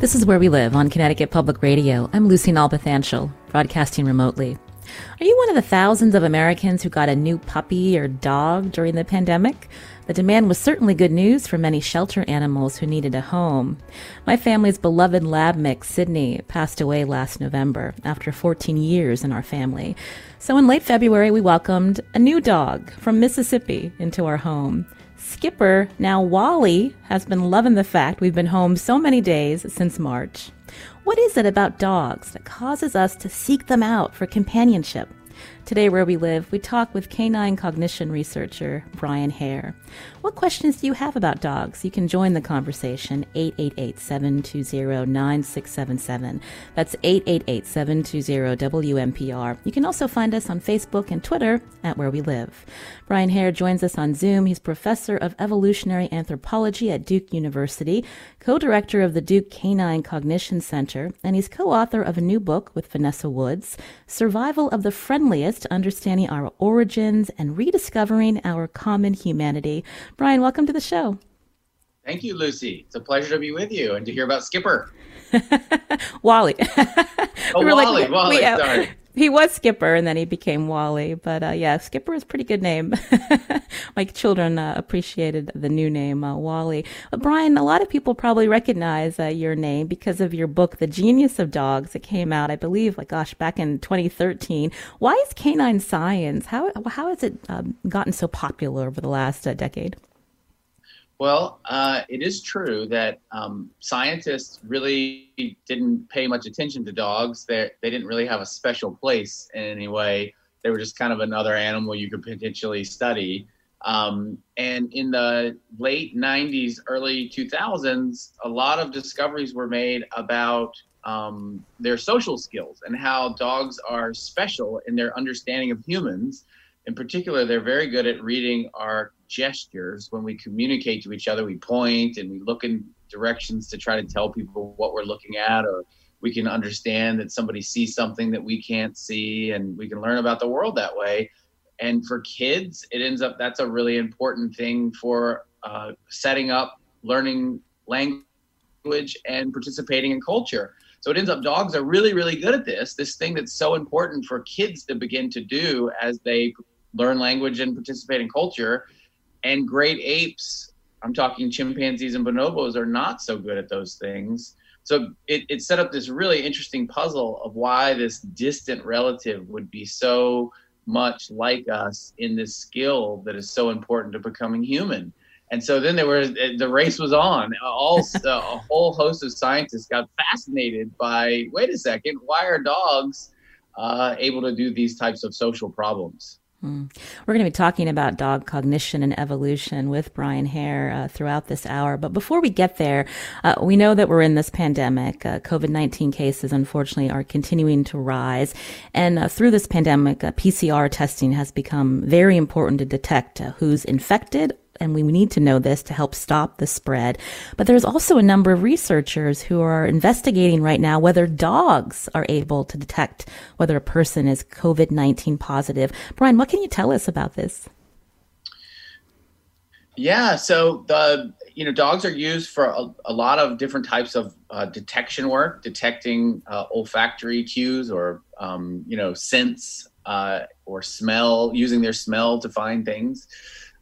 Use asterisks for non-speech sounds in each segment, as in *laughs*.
This is Where We Live on Connecticut Public Radio. I'm Lucy Nalpathanchil, broadcasting remotely. Are you one of the thousands of Americans who got a new puppy or dog during the pandemic? The demand was certainly good news for many shelter animals who needed a home. My family's beloved lab mix, Sydney, passed away last November after 14 years in our family. So in late February, we welcomed a new dog from Mississippi into our home. Skipper, now Wally, has been loving the fact we've been home so many days since March. What is it about dogs that causes us to seek them out for companionship? Today, where we live, we talk with canine cognition researcher Brian Hare. What questions do you have about dogs? You can join the conversation 888-720-9677. That's 888-720-WNPR. You can also find us on Facebook and Twitter at Where We Live. Brian Hare joins us on Zoom. He's professor of evolutionary anthropology at Duke University, co-director of the Duke Canine Cognition Center, and he's co-author of a new book with Vanessa Woods, Survival of the Friendliest, Understanding Our Origins and Rediscovering Our Common Humanity. Brian, welcome to the show. Thank you, Lucy. It's a pleasure to be with you and to hear about Skipper. *laughs* Wally. *laughs* oh, we Wally, like, Wally, we, uh, sorry. *laughs* He was Skipper and then he became Wally. But uh, yeah, Skipper is a pretty good name. My children uh, appreciated the new name, uh, Wally. But Brian, a lot of people probably recognize uh, your name because of your book, The Genius of Dogs, that came out, I believe, like, gosh, back in 2013. Why is canine science, how, how has it um, gotten so popular over the last uh, decade? Well, uh, it is true that um, scientists really didn't pay much attention to dogs. They they didn't really have a special place in any way. They were just kind of another animal you could potentially study. Um, and in the late 90s, early 2000s, a lot of discoveries were made about um, their social skills and how dogs are special in their understanding of humans. In particular, they're very good at reading our gestures when we communicate to each other. We point and we look in directions to try to tell people what we're looking at, or we can understand that somebody sees something that we can't see, and we can learn about the world that way. And for kids, it ends up that's a really important thing for uh, setting up learning language and participating in culture. So it ends up dogs are really, really good at this, this thing that's so important for kids to begin to do as they learn language and participate in culture and great apes, I'm talking chimpanzees and bonobos, are not so good at those things. So it, it set up this really interesting puzzle of why this distant relative would be so much like us in this skill that is so important to becoming human. And so then there was the race was on. All *laughs* a whole host of scientists got fascinated by. Wait a second, why are dogs uh, able to do these types of social problems? Mm. We're going to be talking about dog cognition and evolution with Brian Hare uh, throughout this hour. But before we get there, uh, we know that we're in this pandemic. Uh, COVID 19 cases, unfortunately, are continuing to rise. And uh, through this pandemic, uh, PCR testing has become very important to detect uh, who's infected and we need to know this to help stop the spread. But there's also a number of researchers who are investigating right now whether dogs are able to detect whether a person is COVID 19 positive. Brian, what can you tell us about this? Yeah, so the you know dogs are used for a, a lot of different types of uh, detection work, detecting uh, olfactory cues or um, you know scents uh, or smell, using their smell to find things.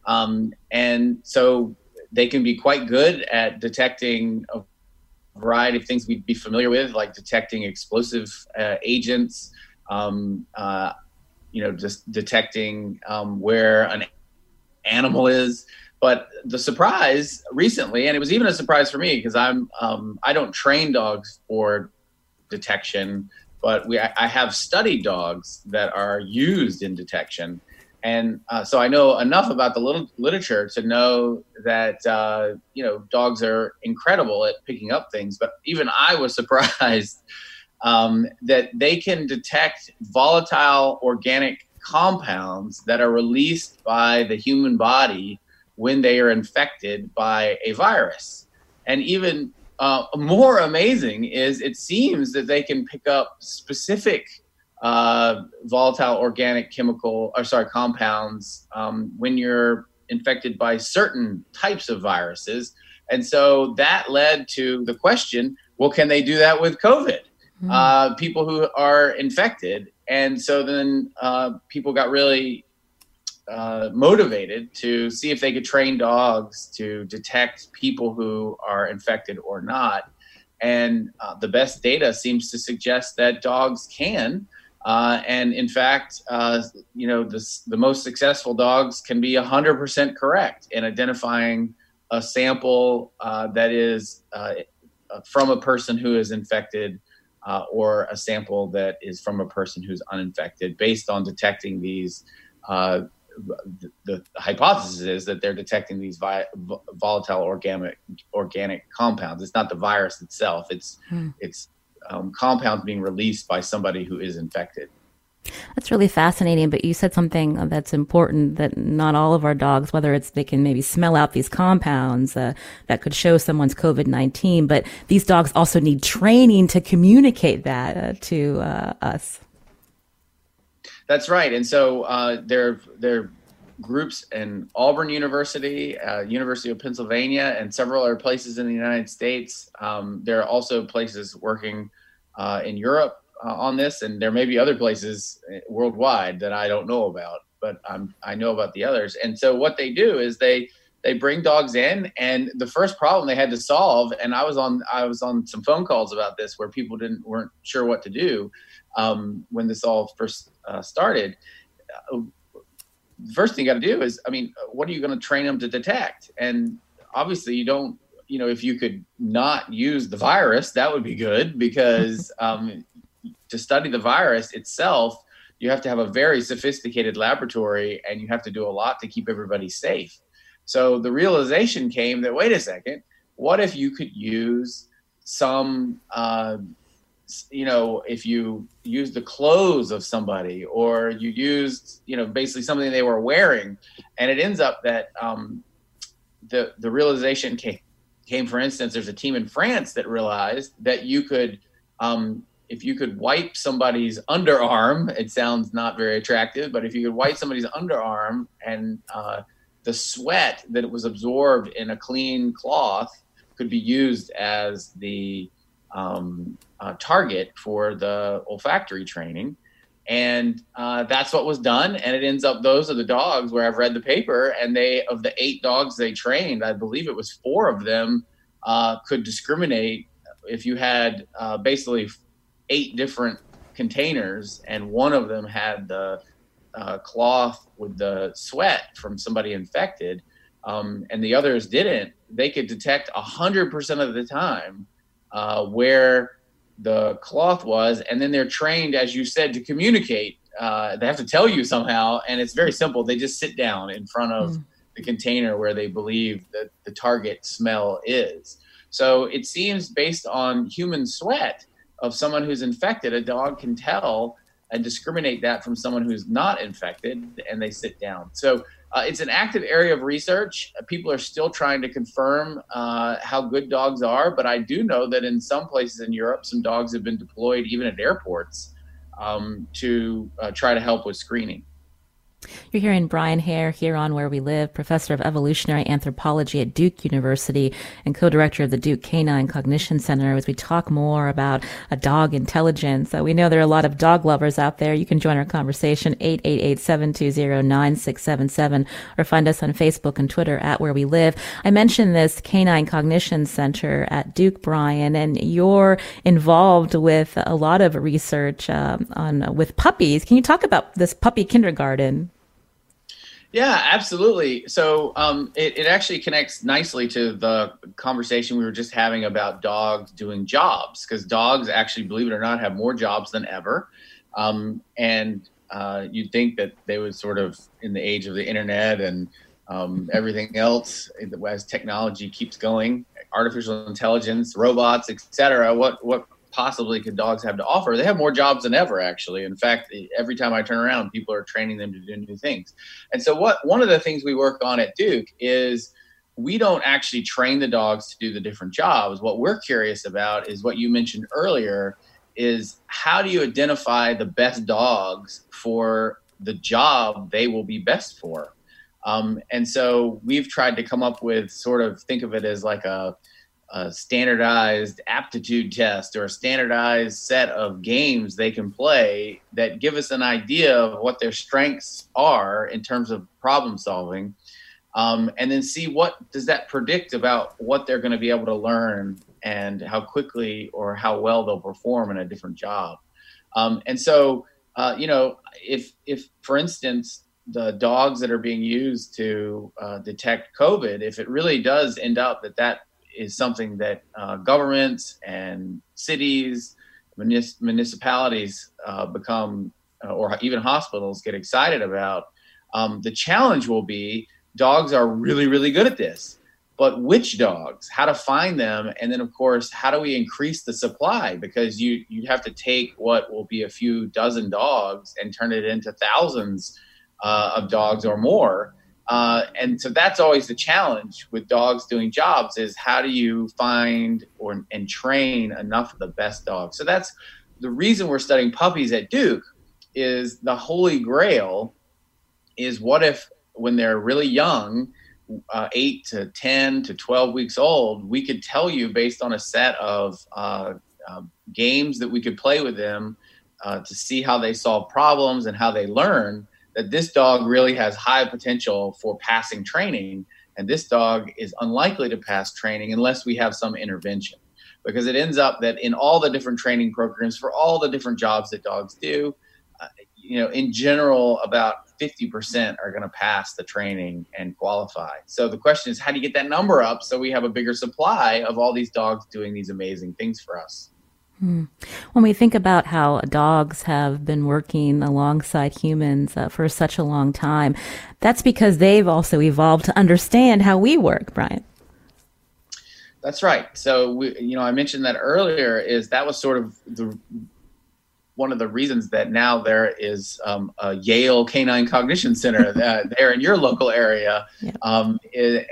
Um, and so they can be quite good at detecting a variety of things we'd be familiar with, like detecting explosive uh, agents, um, uh, you know, just detecting um, where an animal is. But the surprise recently, and it was even a surprise for me because I'm um, I don't train dogs for detection, but we I have studied dogs that are used in detection, And uh, so I know enough about the little literature to know that uh, you know dogs are incredible at picking up things. But even I was *laughs* surprised um, that they can detect volatile organic compounds that are released by the human body when they are infected by a virus. And even uh, more amazing is it seems that they can pick up specific uh, volatile organic chemical or sorry compounds um, when you're infected by certain types of viruses and so that led to the question well can they do that with covid mm. uh, people who are infected and so then uh, people got really uh, motivated to see if they could train dogs to detect people who are infected or not. And uh, the best data seems to suggest that dogs can. Uh, and in fact, uh, you know, the, the most successful dogs can be 100% correct in identifying a sample uh, that is uh, from a person who is infected or a sample that is from a person who's uninfected based on detecting these uh, the, the, hypothesis is that they're detecting these vi- volatile organic organic compounds. It's not the virus itself. It's hmm. it's um, compounds being released by somebody who is infected. That's really fascinating. But you said something that's important that not all of our dogs, whether it's they can maybe smell out these compounds uh, that could show someone's COVID 19, but these dogs also need training to communicate that uh, to uh, us. That's right. And so uh, there, there groups in Auburn University, uh, University of Pennsylvania, and several other places in the United States. Um, there are also places working uh, in Europe uh, on this, and there may be other places uh, worldwide that I don't know about, but I'm, I know about the others. And so what they do is they they bring dogs in and the first problem they had to solve and i was on i was on some phone calls about this where people didn't weren't sure what to do um, when this all first uh, started, uh, first thing you got to do is, I mean, what are you going to train them to detect? And obviously, you don't. You know, if you could not use the virus, that would be good because *laughs* um, to study the virus itself, you have to have a very sophisticated laboratory and you have to do a lot to keep everybody safe. So the realization came that wait a second, what if you could use some uh, you know, if you use the clothes of somebody or you used, you know, basically something they were wearing, and it ends up that um, the the realization came, came, for instance, there's a team in France that realized that you could, um, if you could wipe somebody's underarm, it sounds not very attractive, but if you could wipe somebody's underarm and uh, the sweat that was absorbed in a clean cloth could be used as the um, uh, target for the olfactory training. And uh, that's what was done. And it ends up, those are the dogs where I've read the paper. And they, of the eight dogs they trained, I believe it was four of them uh, could discriminate if you had uh, basically eight different containers and one of them had the uh, cloth with the sweat from somebody infected um, and the others didn't, they could detect 100% of the time uh, where the cloth was, and then they're trained, as you said, to communicate. Uh, they have to tell you somehow, and it's very simple. They just sit down in front of mm. the container where they believe that the target smell is. So it seems based on human sweat of someone who's infected, a dog can tell and discriminate that from someone who's not infected, and they sit down. So uh, it's an active area of research. People are still trying to confirm uh, how good dogs are, but I do know that in some places in Europe, some dogs have been deployed even at airports um, to uh, try to help with screening. You're hearing Brian Hare here on Where We Live, professor of evolutionary anthropology at Duke University and co-director of the Duke Canine Cognition Center as we talk more about a dog intelligence. Uh, we know there are a lot of dog lovers out there. You can join our conversation 888-720-9677 or find us on Facebook and Twitter at Where We Live. I mentioned this Canine Cognition Center at Duke, Brian, and you're involved with a lot of research um, on with puppies. Can you talk about this puppy kindergarten? Yeah, absolutely. So um, it, it actually connects nicely to the conversation we were just having about dogs doing jobs, because dogs actually, believe it or not, have more jobs than ever. Um, and uh, you'd think that they would sort of in the age of the internet and um, everything else as technology keeps going, artificial intelligence, robots, etc. What what possibly could dogs have to offer? They have more jobs than ever, actually. In fact, every time I turn around, people are training them to do new things. And so, what one of the things we work on at Duke is we don't actually train the dogs to do the different jobs. What we're curious about is what you mentioned earlier is how do you identify the best dogs for the job they will be best for? Um, and so we've tried to come up with sort of think of it as like a, a, standardized aptitude test or a standardized set of games they can play that give us an idea of what their strengths are in terms of problem solving. Um, and then see what does that predict about what they're going to be able to learn and how quickly or how well they'll perform in a different job. Um, and so, uh, you know, if if for instance the dogs that are being used to uh, detect COVID, if it really does end up that that is something that uh, governments and cities, munis- municipalities uh, become, uh, or even hospitals get excited about, um, the challenge will be dogs are really, really good at this. But which dogs? How to find them? And then, of course, how do we increase the supply? Because you you'd have to take what will be a few dozen dogs and turn it into thousands uh, of dogs or more. Uh, and so that's always the challenge with dogs doing jobs is how do you find or and train enough of the best dogs. So that's the reason we're studying puppies at Duke is the holy grail is what if when they're really young, uh, eight to 10 to 12 weeks old, we could tell you based on a set of uh, uh, games that we could play with them uh, to see how they solve problems and how they learn that this dog really has high potential for passing training, and this dog is unlikely to pass training unless we have some intervention. Because it ends up that in all the different training programs for all the different jobs that dogs do, uh, you know, in general, about 50% are going to pass the training and qualify. So the question is, how do you get that number up so we have a bigger supply of all these dogs doing these amazing things for us? Hmm. When we think about how dogs have been working alongside humans uh, for such a long time, that's because they've also evolved to understand how we work, Brian. That's right. So, we, you know, I mentioned that earlier. Is that was sort of the one of the reasons that now there is um, a Yale Canine Cognition Center *laughs* there in your local area, yeah. um,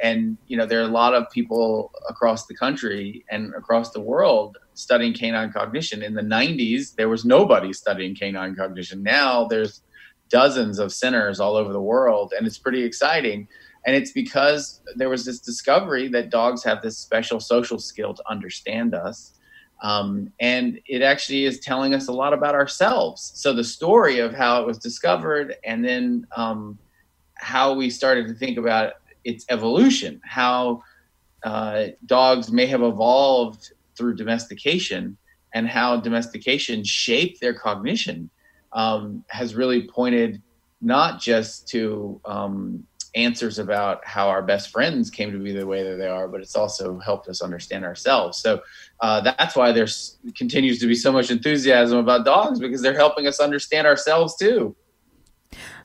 and you know there are a lot of people across the country and across the world studying canine cognition. In the 90s, there was nobody studying canine cognition. Now there's dozens of centers all over the world, and it's pretty exciting. And it's because there was this discovery that dogs have this special social skill to understand us. Um, and it actually is telling us a lot about ourselves. So the story of how it was discovered, and then um, how we started to think about its evolution, how uh, dogs may have evolved through domestication and how domestication shaped their cognition um, has really pointed not just to um, answers about how our best friends came to be the way that they are, but it's also helped us understand ourselves. So uh, that's why there continues to be so much enthusiasm about dogs because they're helping us understand ourselves too.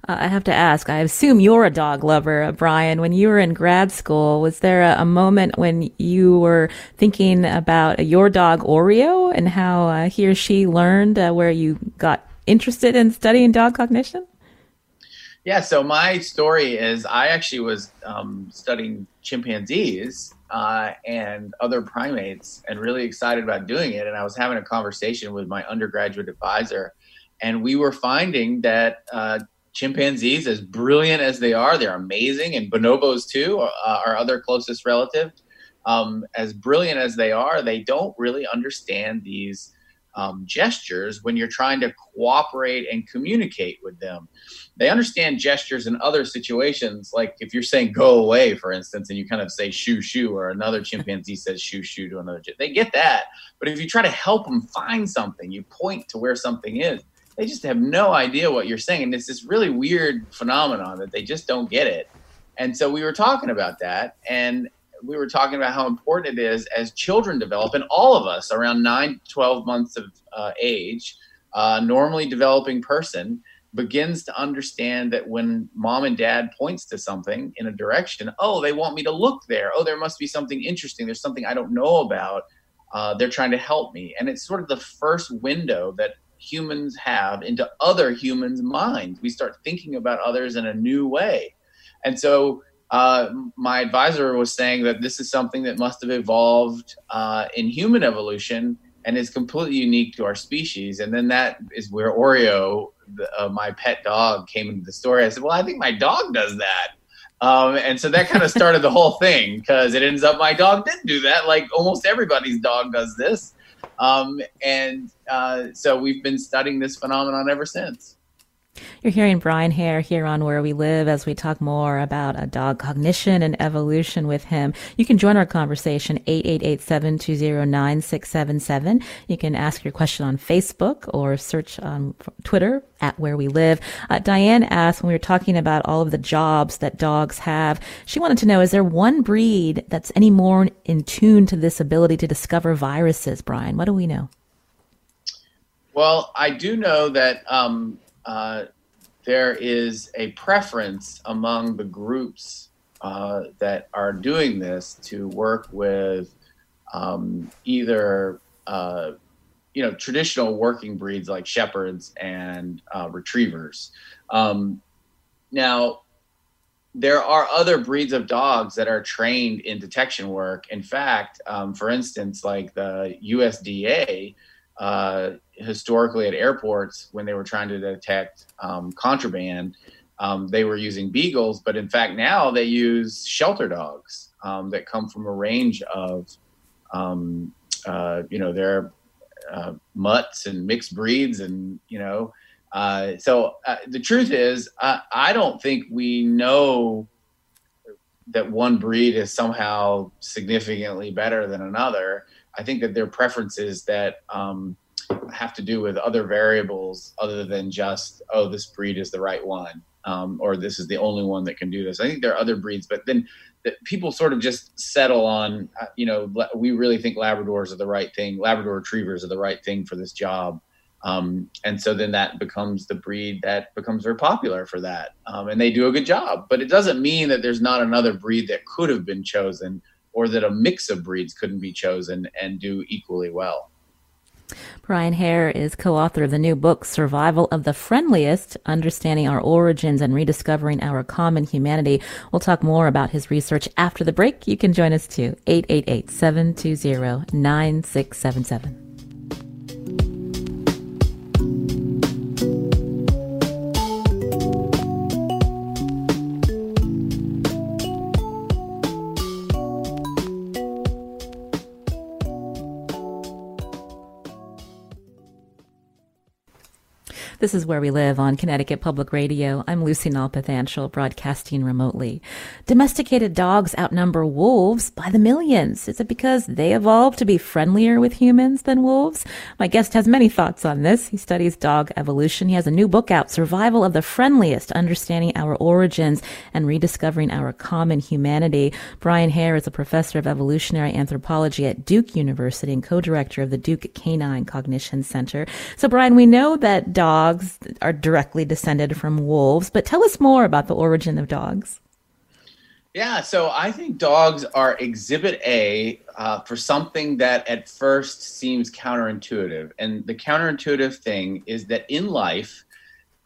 Uh, I have to ask, I assume you're a dog lover, uh, Brian. When you were in grad school, was there a, a moment when you were thinking about your dog Oreo and how uh, he or she learned uh, where you got interested in studying dog cognition? Yeah, so my story is I actually was um, studying chimpanzees uh, and other primates and really excited about doing it. And I was having a conversation with my undergraduate advisor, and we were finding that uh, chimpanzees, as brilliant as they are, they're amazing, and bonobos too, uh, our other closest relative. Um, as brilliant as they are, they don't really understand these um, gestures when you're trying to cooperate and communicate with them. They understand gestures in other situations, like if you're saying "go away," for instance, and you kind of say "shoo shoo," or another chimpanzee says "shoo shoo" to another. They get that, but if you try to help them find something, you point to where something is they just have no idea what you're saying. And it's this really weird phenomenon that they just don't get it. And so we were talking about that. And we were talking about how important it is as children develop, and all of us around 9 12 months of uh, age, uh, normally developing person, begins to understand that when mom and dad points to something in a direction, oh, they want me to look there. Oh, there must be something interesting. There's something I don't know about. Uh, they're trying to help me, and it's sort of the first window that humans have into other humans' minds. We start thinking about others in a new way, and so. Uh, my advisor was saying that this is something that must have evolved uh, in human evolution and is completely unique to our species. And then that is where Oreo, the, uh, my pet dog, came into the story. I said, "Well, I think my dog does that." Um, and so that kind of started the whole thing because it ends up my dog didn't do that. Like almost everybody's dog does this. Um, and uh, so we've been studying this phenomenon ever since. You're hearing Brian Hare here on Where We Live as we talk more about a dog cognition and evolution with him. You can join our conversation 888-720-9677. You can ask your question on Facebook or search on Twitter at Where We Live. Uh, Diane asked when we were talking about all of the jobs that dogs have, she wanted to know, is there one breed that's any more in tune to this ability to discover viruses, Brian? What do we know? Well, I do know that um, uh, there is a preference among the groups uh, that are doing this to work with um, either uh, you know traditional working breeds like shepherds and uh, retrievers. Um, now, there are other breeds of dogs that are trained in detection work. In fact, um, for instance, like the USDA uh, historically at airports when they were trying to detect um, contraband, um, they were using beagles, but in fact now they use shelter dogs um, that come from a range of, um, uh, you know, they're uh, mutts and mixed breeds, and you know, uh, so uh, the truth is, I don't think we know that one breed is somehow significantly better than another. I think that their preferences that um, have to do with other variables other than just oh this breed is the right one um, or this is the only one that can do this. I think there are other breeds, but then the, people sort of just settle on uh, you know we really think Labradors are the right thing, Labrador Retrievers are the right thing for this job. Um, and so then that becomes the breed that becomes very popular for that. Um, and they do a good job. But it doesn't mean that there's not another breed that could have been chosen or that a mix of breeds couldn't be chosen and do equally well. Brian Hare is co author of the new book, Survival of the Friendliest Understanding Our Origins and Rediscovering Our Common Humanity. We'll talk more about his research after the break. You can join us too, 888 720 9677. This is Where We Live on Connecticut Public Radio. I'm Lucy Nalpathanchil, broadcasting remotely. Domesticated dogs outnumber wolves by the millions. Is it because they evolved to be friendlier with humans than wolves? My guest has many thoughts on this. He studies dog evolution. He has a new book out, Survival of the Friendliest, Understanding Our Origins and Rediscovering Our Common Humanity. Brian Hare is a professor of evolutionary anthropology at Duke University and co-director of the Duke Canine Cognition Center. So Brian, we know that dogs dogs are directly descended from wolves, but tell us more about the origin of dogs. Yeah, so I think dogs are exhibit A uh, for something that at first seems counterintuitive. And the counterintuitive thing is that in life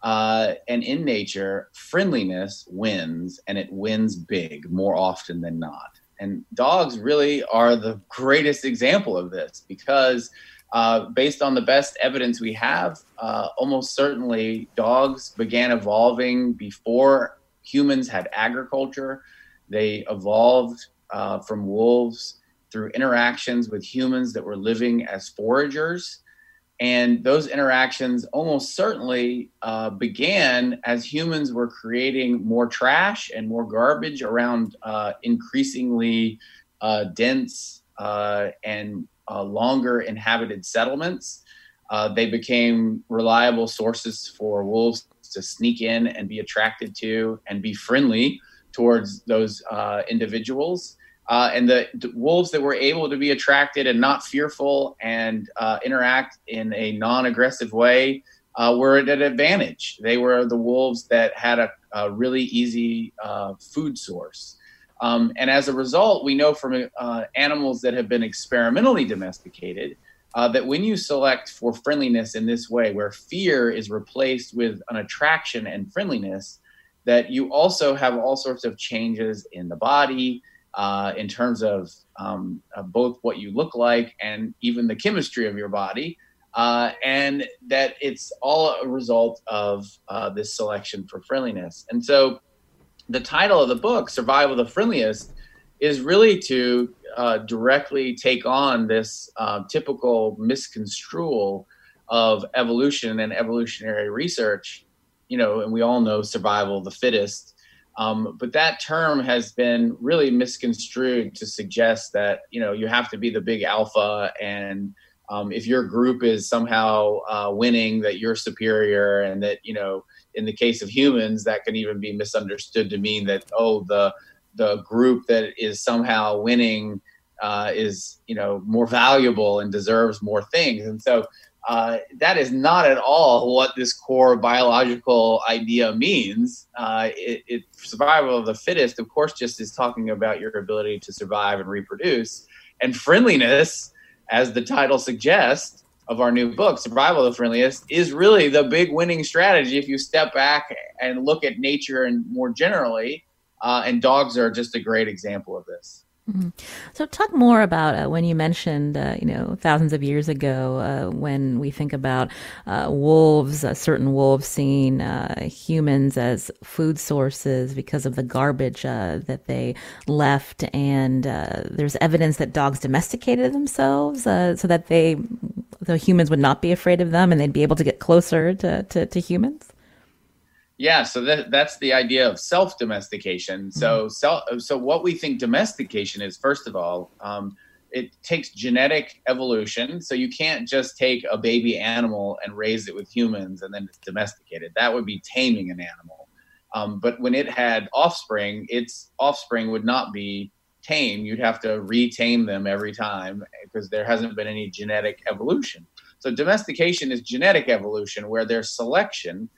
uh, and in nature, friendliness wins, and it wins big more often than not. And dogs really are the greatest example of this because uh, based on the best evidence we have, uh, almost certainly dogs began evolving before humans had agriculture. They evolved uh, from wolves through interactions with humans that were living as foragers. And those interactions almost certainly uh, began as humans were creating more trash and more garbage around uh, increasingly uh, dense and uh, longer inhabited settlements. Uh, they became reliable sources for wolves to sneak in and be attracted to and be friendly towards those uh, individuals. Uh, and the, wolves that were able to be attracted and not fearful and uh, interact in a non aggressive way uh, were at an advantage. They were the wolves that had a, a really easy uh, food source. Um, and as a result, we know from uh, animals that have been experimentally domesticated uh, that when you select for friendliness in this way, where fear is replaced with an attraction and friendliness, that you also have all sorts of changes in the body, uh, in terms of, um, of, both what you look like and even the chemistry of your body, uh, and that it's all a result of uh, this selection for friendliness. And so, the title of the book, Survival of the Friendliest, is really to uh, directly take on this uh, typical misconstrual of evolution and evolutionary research. You know, and we all know survival of the fittest um, but that term has been really misconstrued to suggest that you know you have to be the big alpha, and um, if your group is somehow uh, winning, that you're superior, and that you know in the case of humans, that can even be misunderstood to mean that oh the the group that is somehow winning uh, is you know more valuable and deserves more things, and so uh, that is not at all what this core biological idea means. Uh, it, it, survival of the fittest, of course, just is talking about your ability to survive and reproduce. And friendliness, as the title suggests of our new book, Survival of the Friendliest, is really the big winning strategy if you step back and look at nature and more generally. Uh, and dogs are just a great example of this. Mm-hmm. So, talk more about uh, when you mentioned, uh, you know, thousands of years ago, uh, when we think about uh, wolves, certain wolves seeing uh, humans as food sources because of the garbage that they left, and there's evidence that dogs domesticated themselves so that they, the humans would not be afraid of them, and they'd be able to get closer to, to, to humans. Yeah, so that, that's the idea of self domestication. So, mm-hmm. self, so what we think domestication is, first of all, um, it takes genetic evolution. So you can't just take a baby animal and raise it with humans and then it's domesticated. That would be taming an animal. Um, but when it had offspring, its offspring would not be tame. You'd have to retame them every time because there hasn't been any genetic evolution. So domestication is genetic evolution where there's selection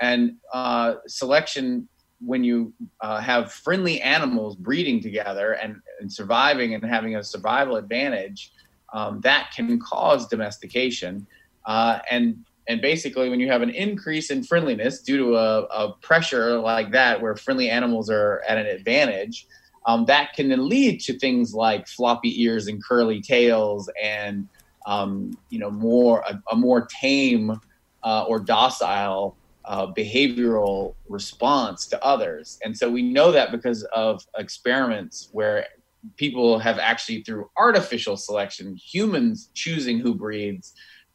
and uh, selection when you uh, have friendly animals breeding together and, and, surviving and having a survival advantage, um, that can cause domestication. Uh, and and basically, when you have an increase in friendliness due to a, a pressure like that, where friendly animals are at an advantage, um, that can then lead to things like floppy ears and curly tails, and um, you know more a, a more tame uh, or docile uh, behavioral response to others. And so we know that because of experiments where people have actually, through artificial selection, humans choosing who breeds,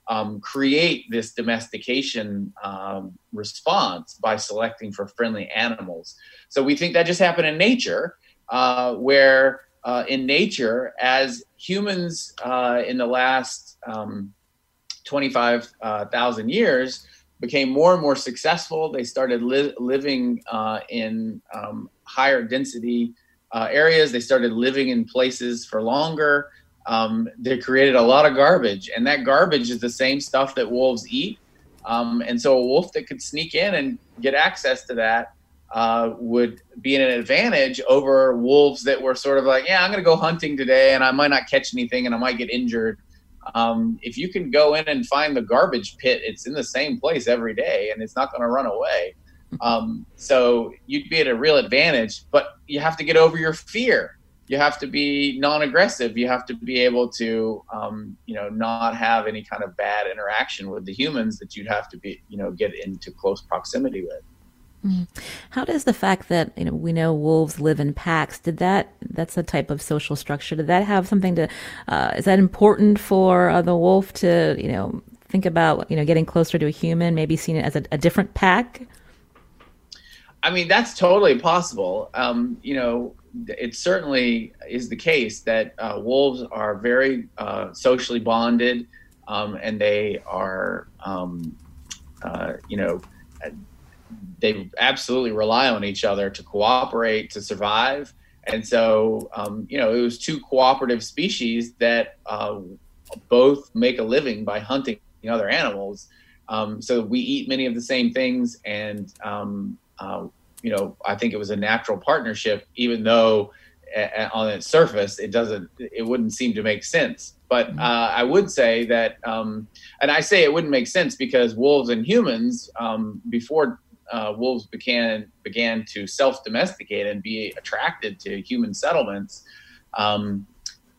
um, create this domestication um, response by selecting for friendly animals. So we think that just happened in nature, uh, where uh, in nature, as humans uh, in the last um, 25,000 uh, years, became more and more successful. They started li- living uh, in um, higher density uh, areas. They started living in places for longer. Um, they created a lot of garbage, and that garbage is the same stuff that wolves eat. Um, and so, a wolf that could sneak in and get access to that uh, would be an advantage over wolves that were sort of like, yeah, I'm going to go hunting today, and I might not catch anything, and I might get injured um, if you can go in and find the garbage pit, it's in the same place every day and it's not going to run away. Um, so you'd be at a real advantage, but you have to get over your fear. You have to be non-aggressive. You have to be able to, um, you know, not have any kind of bad interaction with the humans that you'd have to be, you know, get into close proximity with. Mm-hmm. How does the fact that you know we know wolves live in packs did that that's a type of social structure. Did that have something to uh, is that important for uh, the wolf to you know think about you know getting closer to a human maybe seeing it as a, a different pack? I mean that's totally possible. Um, you know it certainly is the case that uh, wolves are very uh, socially bonded um, and they are um, uh, you know they absolutely rely on each other to cooperate to survive. And so, um, you know, it was two cooperative species that uh, both make a living by hunting other animals. Um, so we eat many of the same things, and um, uh, you know, I think it was a natural partnership, even though a- on its surface it doesn't, it wouldn't seem to make sense. But mm-hmm. uh, I would say that, um, and I say it wouldn't make sense because wolves and humans, um, before uh, wolves began began to self domesticate and be attracted to human settlements, um,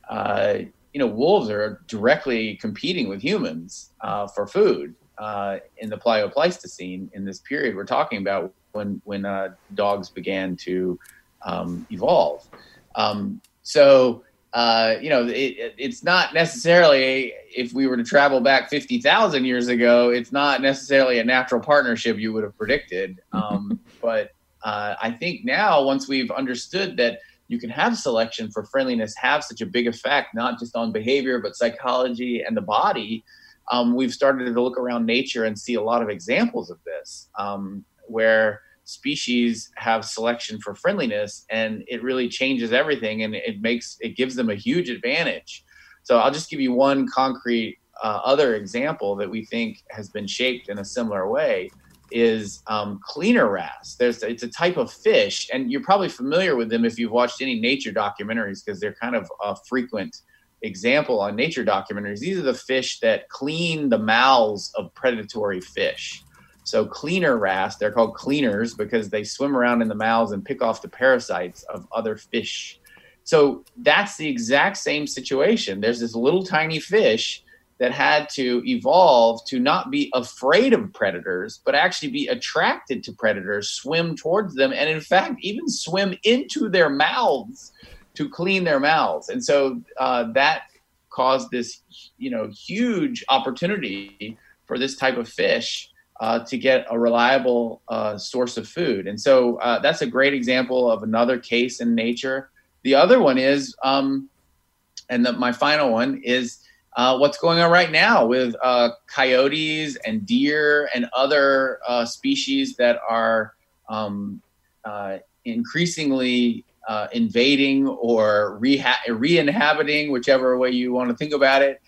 uh, you know, wolves are directly competing with humans uh, for food uh, in the Pleistocene in this period we're talking about when when uh, dogs began to um, evolve. Um, so uh, you know, it, it's not necessarily if we were to travel back fifty thousand years ago, it's not necessarily a natural partnership you would have predicted. *laughs* Um, but uh, I think now, once we've understood that you can have selection for friendliness have such a big effect, not just on behavior but psychology and the body. Um, we've started to look around nature and see a lot of examples of this, um, where species have selection for friendliness and it really changes everything and it makes it gives them a huge advantage so i'll just give you one concrete uh, other example that we think has been shaped in a similar way is um, cleaner wrasse. There's it's a type of fish, and you're probably familiar with them if you've watched any nature documentaries because they're kind of a frequent example on nature documentaries. These are the fish that clean the mouths of predatory fish. So cleaner wrasse, they're called cleaners because they swim around in the mouths and pick off the parasites of other fish. So that's the exact same situation. There's this little tiny fish that had to evolve to not be afraid of predators, but actually be attracted to predators, swim towards them, and in fact, even swim into their mouths to clean their mouths. And so uh, that caused this, you know, huge opportunity for this type of fish uh, to get a reliable uh, source of food. And so uh, that's a great example of another case in nature. The other one is, um, and the, my final one is uh, what's going on right now with uh, coyotes and deer and other uh, species that are um, increasingly invading or reha- re-inhabiting, whichever way you want to think about it,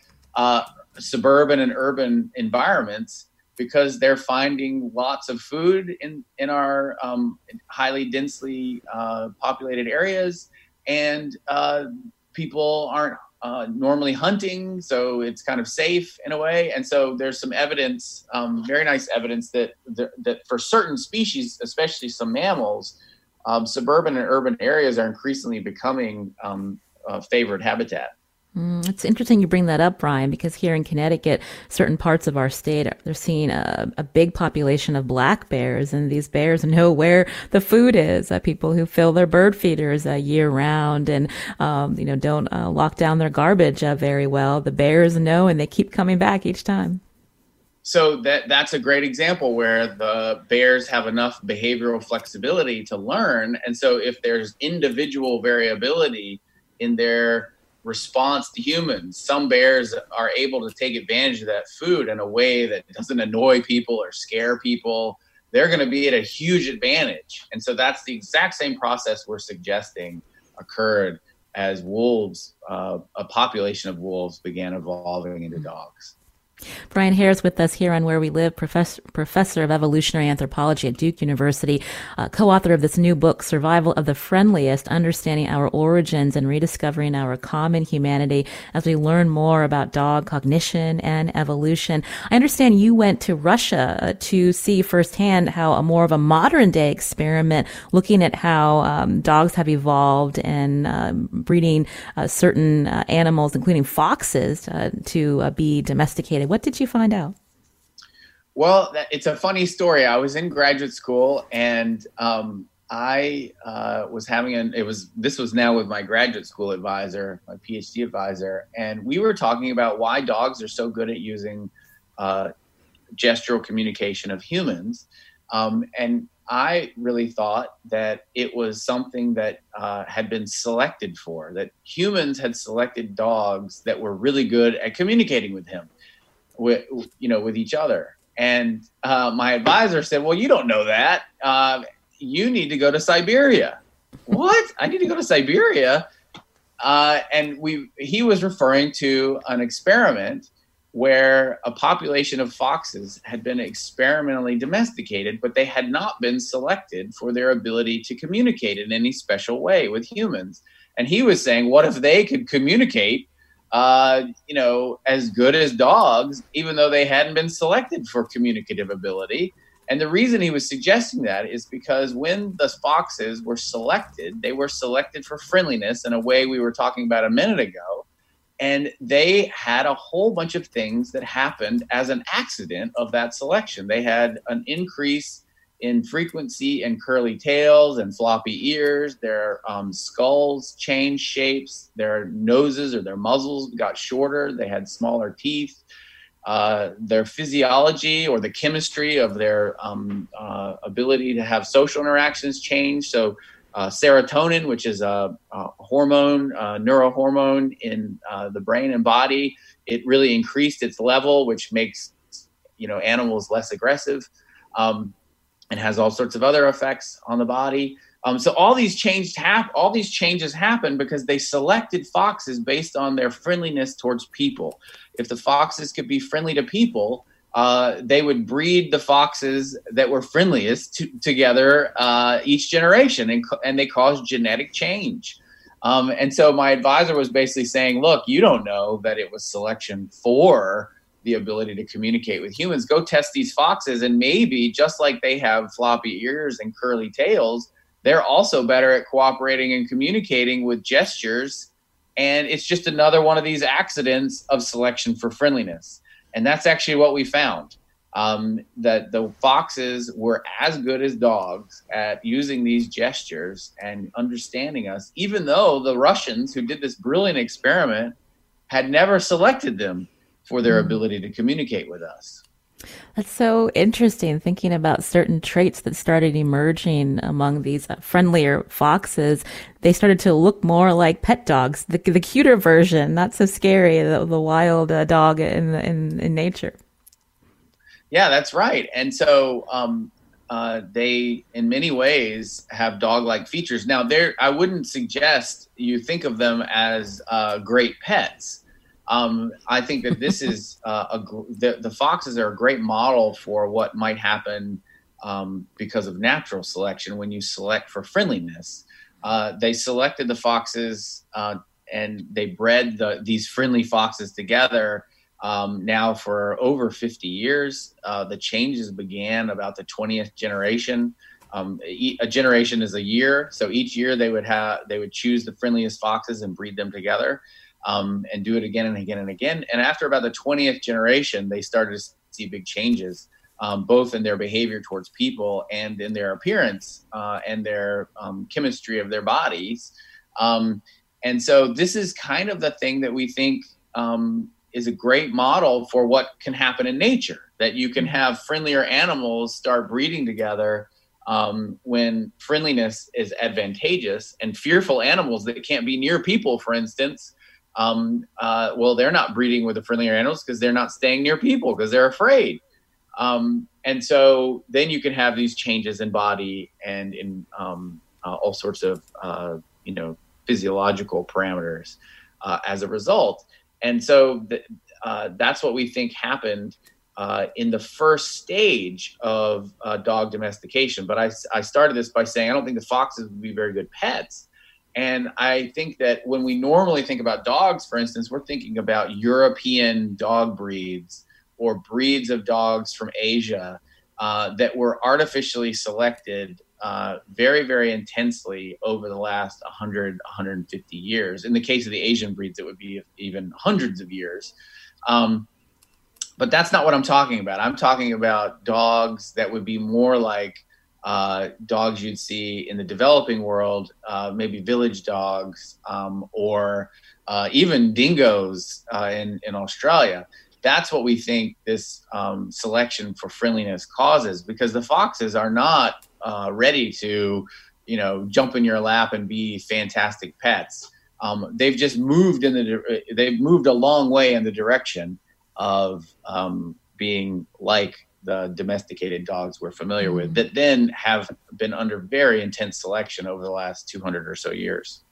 suburban and urban environments because they're finding lots of food in in our um, highly densely uh, populated areas, and uh, people aren't uh, normally hunting, so it's kind of safe in a way. And so there's some evidence, um, very nice evidence that that for certain species, especially some mammals, um, suburban and urban areas are increasingly becoming um, favored habitat. Mm, it's interesting you bring that up, Brian, because here in Connecticut, certain parts of our state, they're seeing a, a big population of black bears, and these bears *laughs* know where the food is. Uh, people who fill their bird feeders uh, year round and, um, you know, don't uh, lock down their garbage uh, very well. The bears know, and they keep coming back each time. So that that's a great example where the bears have enough behavioral flexibility to learn, and so if there's individual variability in their response to humans. Some bears are able to take advantage of that food in a way that doesn't annoy people or scare people. They're going to be at a huge advantage. And so that's the exact same process we're suggesting occurred as wolves, uh, a population of wolves began evolving into dogs. Brian Hare's with us here on Where We Live, professor, professor of evolutionary anthropology at Duke University, uh, co-author of this new book, Survival of the Friendliest, Understanding Our Origins and Rediscovering Our Common Humanity as we learn more about dog cognition and evolution. I understand you went to Russia uh, to see firsthand how a more of a modern day experiment looking at how um, dogs have evolved and um, breeding uh, certain uh, animals, including foxes, uh, to uh, be domesticated what did you find out? Well, it's a funny story. I was in graduate school and um, I uh, was having an, it was, this was now with my graduate school advisor, my PhD advisor, and we were talking about why dogs are so good at using uh, gestural communication of humans. Um, and I really thought that it was something that uh, had been selected for, that humans had selected dogs that were really good at communicating with him with you know with each other. And uh, my advisor said, "Well, you don't know that. Uh, you need to go to Siberia." what? I need to go to Siberia? Uh, and we he was referring to an experiment where a population of foxes had been experimentally domesticated, but they had not been selected for their ability to communicate in any special way with humans. And he was saying, what if they could communicate, uh, you know, as good as dogs, even though they hadn't been selected for communicative ability? And the reason he was suggesting that is because when the foxes were selected, they were selected for friendliness in a way we were talking about a minute ago and they had a whole bunch of things that happened as an accident of that selection. They had an increase in frequency and curly tails and floppy ears. Their um, skulls changed shapes. Their noses or their muzzles got shorter. They had smaller teeth. Uh, their physiology or the chemistry of their um, uh, ability to have social interactions changed. So uh, serotonin, which is a, a hormone, a neurohormone in uh, the brain and body. It really increased its level, which makes you know animals less aggressive, um, and has all sorts of other effects on the body. Um, so all these changed hap- all these changes happen because they selected foxes based on their friendliness towards people. If the foxes could be friendly to people, uh, they would breed the foxes that were friendliest to, together uh, each generation, and, and they caused genetic change. Um, and so my advisor was basically saying, look, you don't know that it was selection for the ability to communicate with humans. Go test these foxes, and maybe just like they have floppy ears and curly tails, they're also better at cooperating and communicating with gestures. And it's just another one of these accidents of selection for friendliness. And that's actually what we found. Um, that the foxes were as good as dogs at using these gestures and understanding us, even though the Russians, who did this brilliant experiment, had never selected them for their hmm. ability to communicate with us. That's so interesting thinking about certain traits that started emerging among these friendlier foxes. They started to look more like pet dogs, the, the cuter version, not so scary, the, the wild uh, dog in, in, in nature. Yeah, that's right. And so um, uh, they, in many ways, have dog-like features. Now, there, I wouldn't suggest you think of them as uh, great pets um, I think that this is uh, a the, the foxes are a great model for what might happen um, because of natural selection when you select for friendliness. Uh, they selected the foxes uh, and they bred the, these friendly foxes together um, now for over 50 years. Uh, the changes began about the 20th generation. Um, a generation is a year, so each year they would have they would choose the friendliest foxes and breed them together um, and do it again and again and again. And after about the 20th generation, they started to see big changes, um, both in their behavior towards people and in their appearance uh, and their um, chemistry of their bodies. Um, and so this is kind of the thing that we think um, is a great model for what can happen in nature that you can have friendlier animals start breeding together um, when friendliness is advantageous and fearful animals that can't be near people, for instance, um, uh, well, they're not breeding with the friendlier animals because they're not staying near people because they're afraid. Um, and so then you can have these changes in body and in um, uh, all sorts of, uh, you know, physiological parameters uh, as a result. And so th- uh, that's what we think happened uh, in the first stage of dog domestication. But I, I started this by saying I don't think the foxes would be very good pets and I think that when we normally think about dogs, for instance, we're thinking about European dog breeds or breeds of dogs from Asia uh, that were artificially selected uh, very, very intensely over the last 100, 150 years. In the case of the Asian breeds, it would be even hundreds of years. Um, but that's not what I'm talking about. I'm talking about dogs that would be more like uh, dogs you'd see in the developing world, uh, maybe village dogs um, or uh, even dingoes uh, in, in Australia. That's what we think this um, selection for friendliness causes because the foxes are not uh, ready to, you know, jump in your lap and be fantastic pets. Um, they've just moved in the they've moved a long way in the direction of um, being like the domesticated dogs we're familiar with mm. that then have been under very intense selection over the last 200 or so years.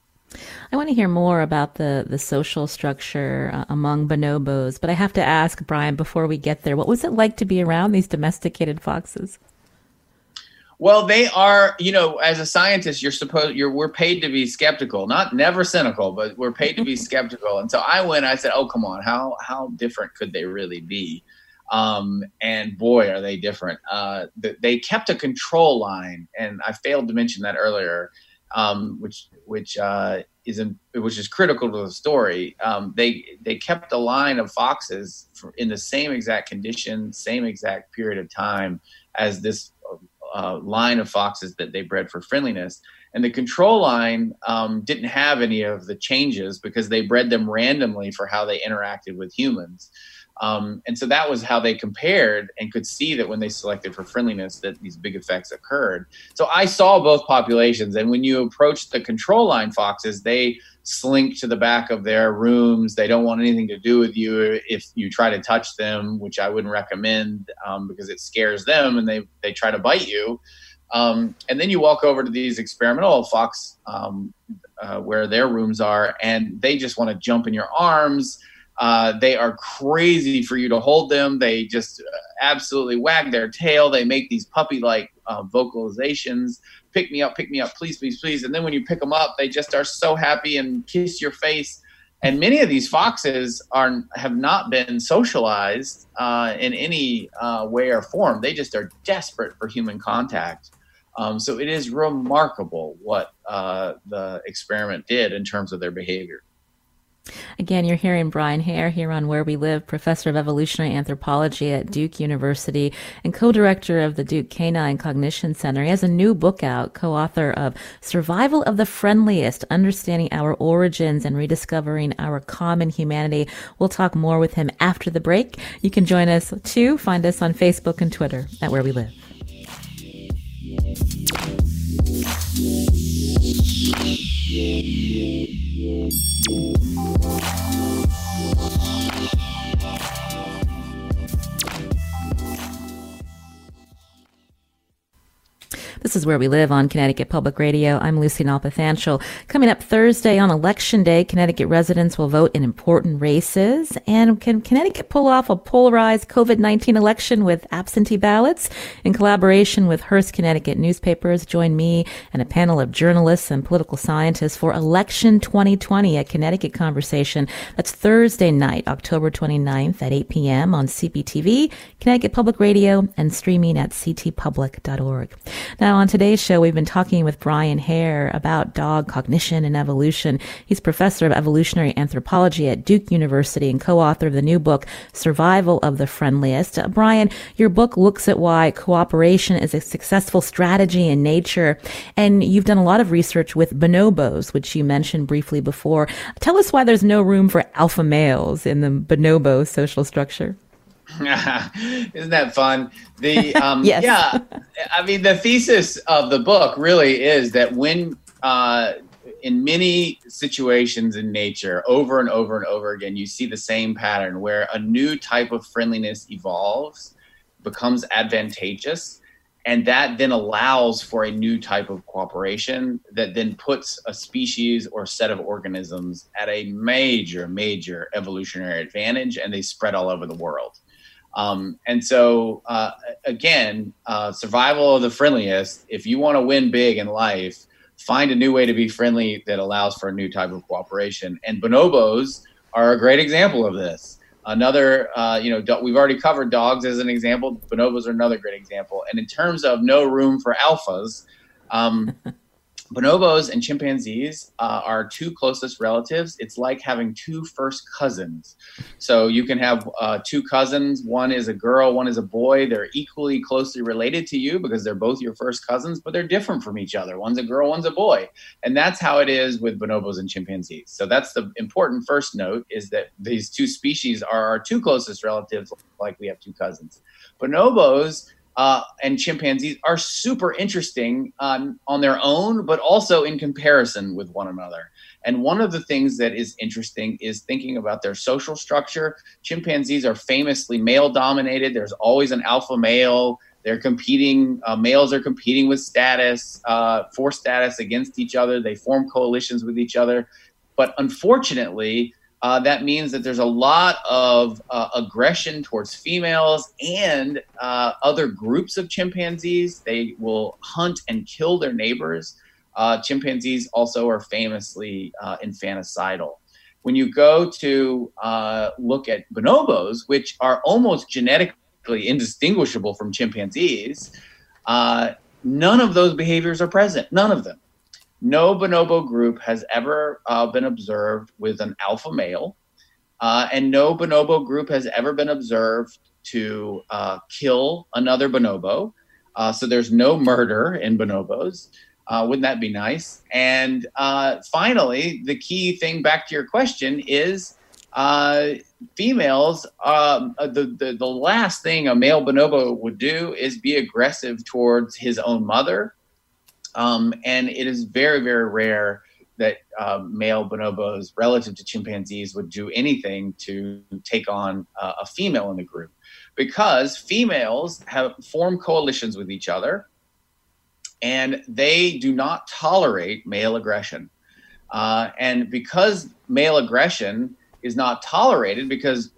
I want to hear more about the, the social structure uh, among bonobos, but I have to ask, Brian, before we get there, what was it like to be around these domesticated foxes? Well, they are, you know, as a scientist, you're supposed you're we're paid to be skeptical, not never cynical, but we're paid to be *laughs* skeptical. And so I went, I said, "Oh, come on, how how different could they really be?" Um, and boy, are they different. Uh, they kept a control line, and I failed to mention that earlier, um, which which uh, is which is critical to the story. Um, they they kept a line of foxes in the same exact condition, same exact period of time as this uh, line of foxes that they bred for friendliness. And the control line um, didn't have any of the changes because they bred them randomly for how they interacted with humans. Um, and so that was how they compared and could see that when they selected for friendliness that these big effects occurred. So I saw both populations. And when you approach the control line foxes, they slink to the back of their rooms. They don't want anything to do with you if you try to touch them, which I wouldn't recommend um, because it scares them and they, they try to bite you. Um, and then you walk over to these experimental fox um, uh, where their rooms are, and they just want to jump in your arms. Uh, they are crazy for you to hold them. They just uh, absolutely wag their tail. They make these puppy like uh, vocalizations pick me up, pick me up, please, please, please. And then when you pick them up, they just are so happy and kiss your face. And many of these foxes are have not been socialized uh, in any uh, way or form. They just are desperate for human contact. Um, so it is remarkable what uh, the experiment did in terms of their behavior. Again, you're hearing Brian Hare here on Where We Live, professor of evolutionary anthropology at Duke University and co-director of the Duke Canine Cognition Center. He has a new book out, co-author of Survival of the Friendliest, Understanding Our Origins and Rediscovering Our Common Humanity. We'll talk more with him after the break. You can join us too. Find us on Facebook and Twitter at Where We Live. Thank you. This is Where We Live on Connecticut Public Radio. I'm Lucy Nalpathanchil. Coming up Thursday on Election Day, Connecticut residents will vote in important races. And can Connecticut pull off a polarized COVID-19 election with absentee ballots? In collaboration with Hearst Connecticut newspapers, join me and a panel of journalists and political scientists for Election 2020, a Connecticut conversation. That's Thursday night, October 29th at 8 p.m. on CPTV, Connecticut Public Radio, and streaming at ctpublic.org. Now, now, on today's show, we've been talking with Brian Hare about dog cognition and evolution. He's professor of evolutionary anthropology at Duke University and co-author of the new book, Survival of the Friendliest. Uh, Brian, your book looks at why cooperation is a successful strategy in nature. And you've done a lot of research with bonobos, which you mentioned briefly before. Tell us why there's no room for alpha males in the bonobo social structure. *laughs* Isn't that fun? The *laughs* um, yes. yeah, I mean the thesis of the book really is that when uh, in many situations in nature, over and over and over again, you see the same pattern where a new type of friendliness evolves, becomes advantageous, and that then allows for a new type of cooperation that then puts a species or set of organisms at a major, major evolutionary advantage, and they spread all over the world. Um, and so, uh, again, uh, survival of the friendliest. If you want to win big in life, find a new way to be friendly that allows for a new type of cooperation. And bonobos are a great example of this. Another, uh, you know, do- we've already covered dogs as an example. Bonobos are another great example. And in terms of no room for alphas, um, *laughs* bonobos and chimpanzees uh, are two closest relatives. It's like having two first cousins. So you can have uh, two cousins. One is a girl, one is a boy. They're equally closely related to you because they're both your first cousins, but they're different from each other. One's a girl, one's a boy. And that's how it is with bonobos and chimpanzees. So that's the important first note is that these two species are our two closest relatives, like we have two cousins. Bonobos uh, and chimpanzees are super interesting um, on their own, but also in comparison with one another. And one of the things that is interesting is thinking about their social structure. Chimpanzees are famously male dominated. There's always an alpha male They're competing. Uh, males are competing with status uh, for status against each other. They form coalitions with each other, but unfortunately, uh, that means that there's a lot of uh, aggression towards females and uh, other groups of chimpanzees. They will hunt and kill their neighbors. Uh, chimpanzees also are famously uh, infanticidal. When you go to uh, look at bonobos, which are almost genetically indistinguishable from chimpanzees, none of those behaviors are present. None of them no bonobo group has ever uh, been observed with an alpha male, uh, and no bonobo group has ever been observed to uh, kill another bonobo. Uh, so there's no murder in bonobos. Uh, wouldn't that be nice? And uh, finally, the key thing back to your question is females. Um, the, the the last thing a male bonobo would do is be aggressive towards his own mother um, and it is very, very rare that uh, male bonobos, relative to chimpanzees, would do anything to take on uh, a female in the group because females have formed coalitions with each other and they do not tolerate male aggression. Uh, and because male aggression is not tolerated, because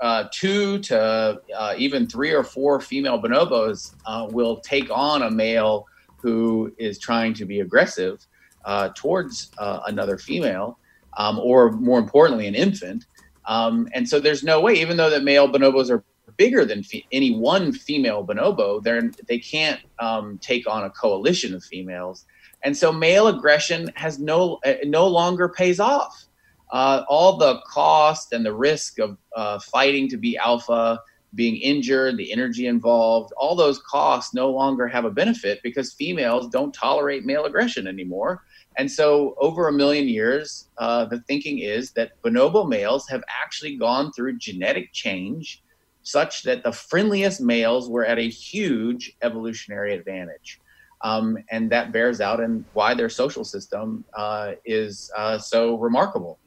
uh, two to uh, even three or four female bonobos uh, will take on a male who is trying to be aggressive uh, towards uh, another female, um, or more importantly, an infant. Um, and so there's no way, even though that male bonobos are bigger than fe- any one female bonobo, they're, they can't um, take on a coalition of females. And so male aggression has no uh, no longer pays off. Uh, all the cost and the risk of uh, fighting to be alpha being injured, the energy involved, all those costs no longer have a benefit because females don't tolerate male aggression anymore. And so, over a million years, uh, the thinking is that bonobo males have actually gone through genetic change such that the friendliest males were at a huge evolutionary advantage. Um, and that bears out in why their social system uh, is uh, so remarkable.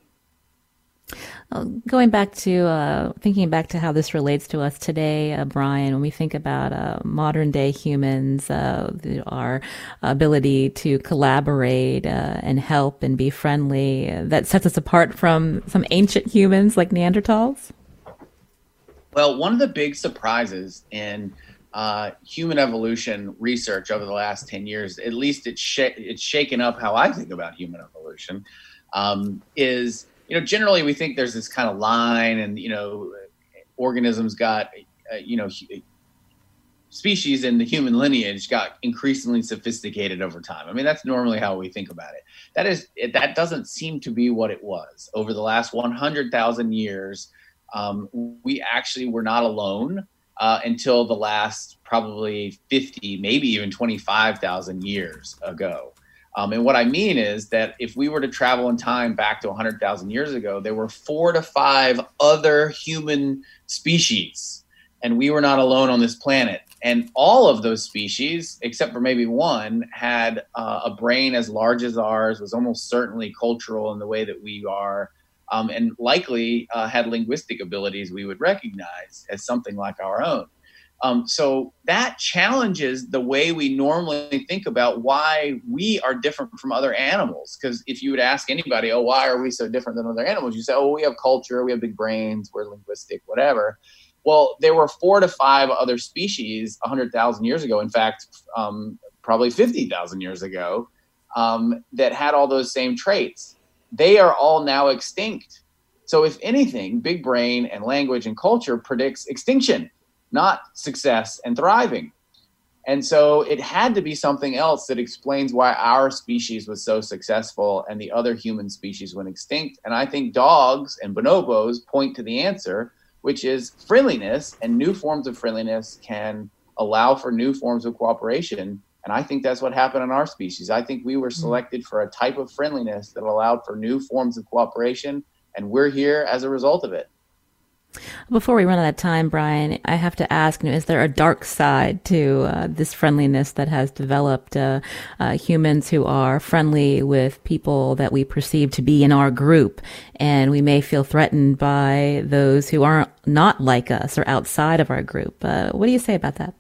Uh, going back to uh, thinking back to how this relates to us today, uh, Brian, when we think about uh, modern day humans, uh, our ability to collaborate uh, and help and be friendly, that sets us apart from some ancient humans like Neanderthals? Well, one of the big surprises in human evolution research over the last 10 years, at least it's, sh- it's shaken up how I think about human evolution, um, is you know, generally we think there's this kind of line, and you know, organisms got, uh, you know, species in the human lineage got increasingly sophisticated over time. I mean, that's normally how we think about it. That is, that doesn't seem to be what it was over the last 100,000 years. Um, we actually were not alone uh, until the last probably 50, maybe even 25,000 years ago. Um, and what I mean is that if we were to travel in time back to 100,000 years ago, there were four to five other human species, and we were not alone on this planet. And all of those species, except for maybe one, had uh, a brain as large as ours, was almost certainly cultural in the way that we are, um, and likely uh, had linguistic abilities we would recognize as something like our own. Um, so that challenges the way we normally think about why we are different from other animals. Because if you would ask anybody, oh, why are we so different than other animals? You say, oh, we have culture, we have big brains, we're linguistic, whatever. Well, there were four to five other species 100,000 years ago. In fact, um, probably 50,000 years ago, um, that had all those same traits. They are all now extinct. So, if anything, big brain and language and culture predicts extinction not success and thriving. And so it had to be something else that explains why our species was so successful and the other human species went extinct. And I think dogs and bonobos point to the answer, which is friendliness, and new forms of friendliness can allow for new forms of cooperation. And I think that's what happened in our species. I think we were hmm. selected for a type of friendliness that allowed for new forms of cooperation, and we're here as a result of it. Before we run out of time, Brian, I have to ask: Is there a dark side to uh, this friendliness that has developed? Uh, uh, humans who are friendly with people that we perceive to be in our group, and we may feel threatened by those who aren't not like us or outside of our group. Uh, what do you say about that?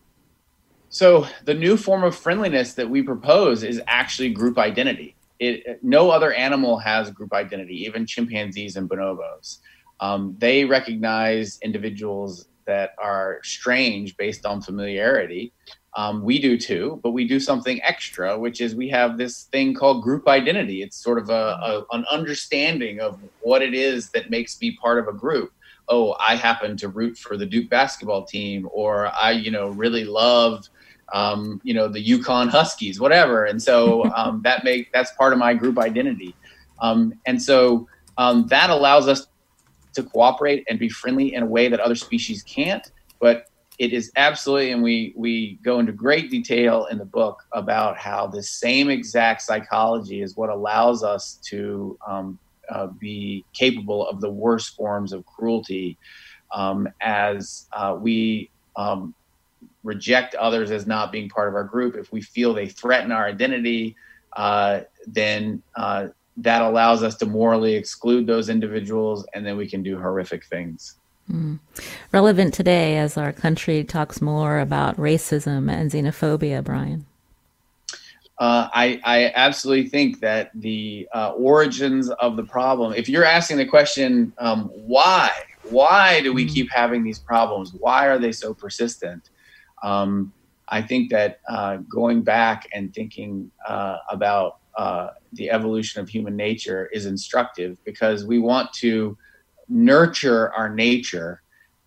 So the new form of friendliness that we propose is actually group identity. It, no other animal has group identity, even chimpanzees and bonobos. Um, they recognize individuals that are strange based on familiarity. Um, we do too, but we do something extra, which is we have this thing called group identity. It's sort of a, a, an understanding of what it is that makes me part of a group. Oh, I happen to root for the Duke basketball team, or I, you know, really love, um, you know, the UConn Huskies, whatever. And so *laughs* um, that make that's part of my group identity. Um, and so um, that allows us to cooperate and be friendly in a way that other species can't. But it is absolutely, and we we go into great detail in the book about how the same exact psychology is what allows us to um, uh, be capable of the worst forms of cruelty, um, as uh, we um, reject others as not being part of our group. If we feel they threaten our identity, uh, then uh, that allows us to morally exclude those individuals and then we can do horrific things. Mm. Relevant today as our country talks more about racism and xenophobia, Brian. Uh, I, I, absolutely think that the uh, origins of the problem, if you're asking the question, um, why? Why do we mm. keep having these problems? Why are they so persistent? Um, I think that uh, going back and thinking uh, about uh, the evolution of human nature is instructive because we want to nurture our nature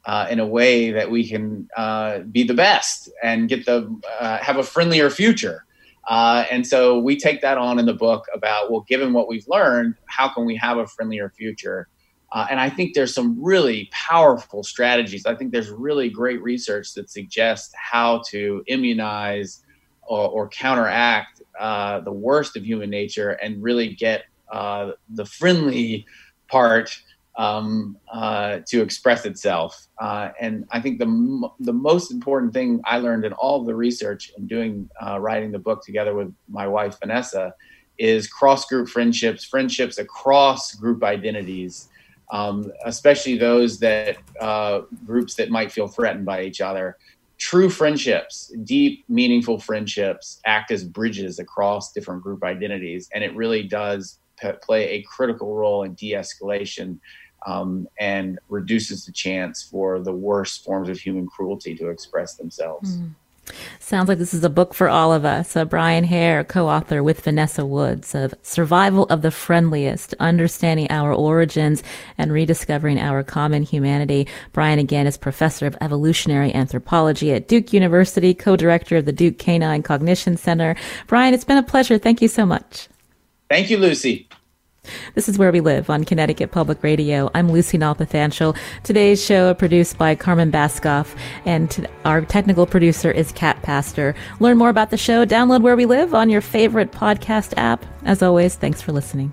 uh, in a way that we can uh, be the best and get the uh, have a friendlier future. Uh, and so we take that on in the book about well, given what we've learned, how can we have a friendlier future? Uh, and I think there's some really powerful strategies. I think there's really great research that suggests how to immunize or, or counteract uh, the worst of human nature and really get uh, the friendly part um, uh, to express itself. Uh, and I think the the most important thing I learned in all of the research and doing uh, writing the book together with my wife Vanessa is cross group friendships, friendships across group identities. Um, especially those that uh, groups that might feel threatened by each other true friendships, deep, meaningful friendships, act as bridges across different group identities. And it really does p- play a critical role in de escalation um, and reduces the chance for the worst forms of human cruelty to express themselves. Mm. Sounds like this is a book for all of us. Uh, Brian Hare, co-author with Vanessa Woods of Survival of the Friendliest, Understanding Our Origins and Rediscovering Our Common Humanity. Brian again is professor of evolutionary anthropology at Duke University, co-director of the Duke Canine Cognition Center. Brian, it's been a pleasure. Thank you so much. Thank you, Lucy. This is Where We Live on Connecticut Public Radio. I'm Lucy Nalpathanchil. Today's show produced by Carmen Baskauf, and our technical producer is Kat Pastor. Learn more about the show, download Where We Live on your favorite podcast app. As always, thanks for listening.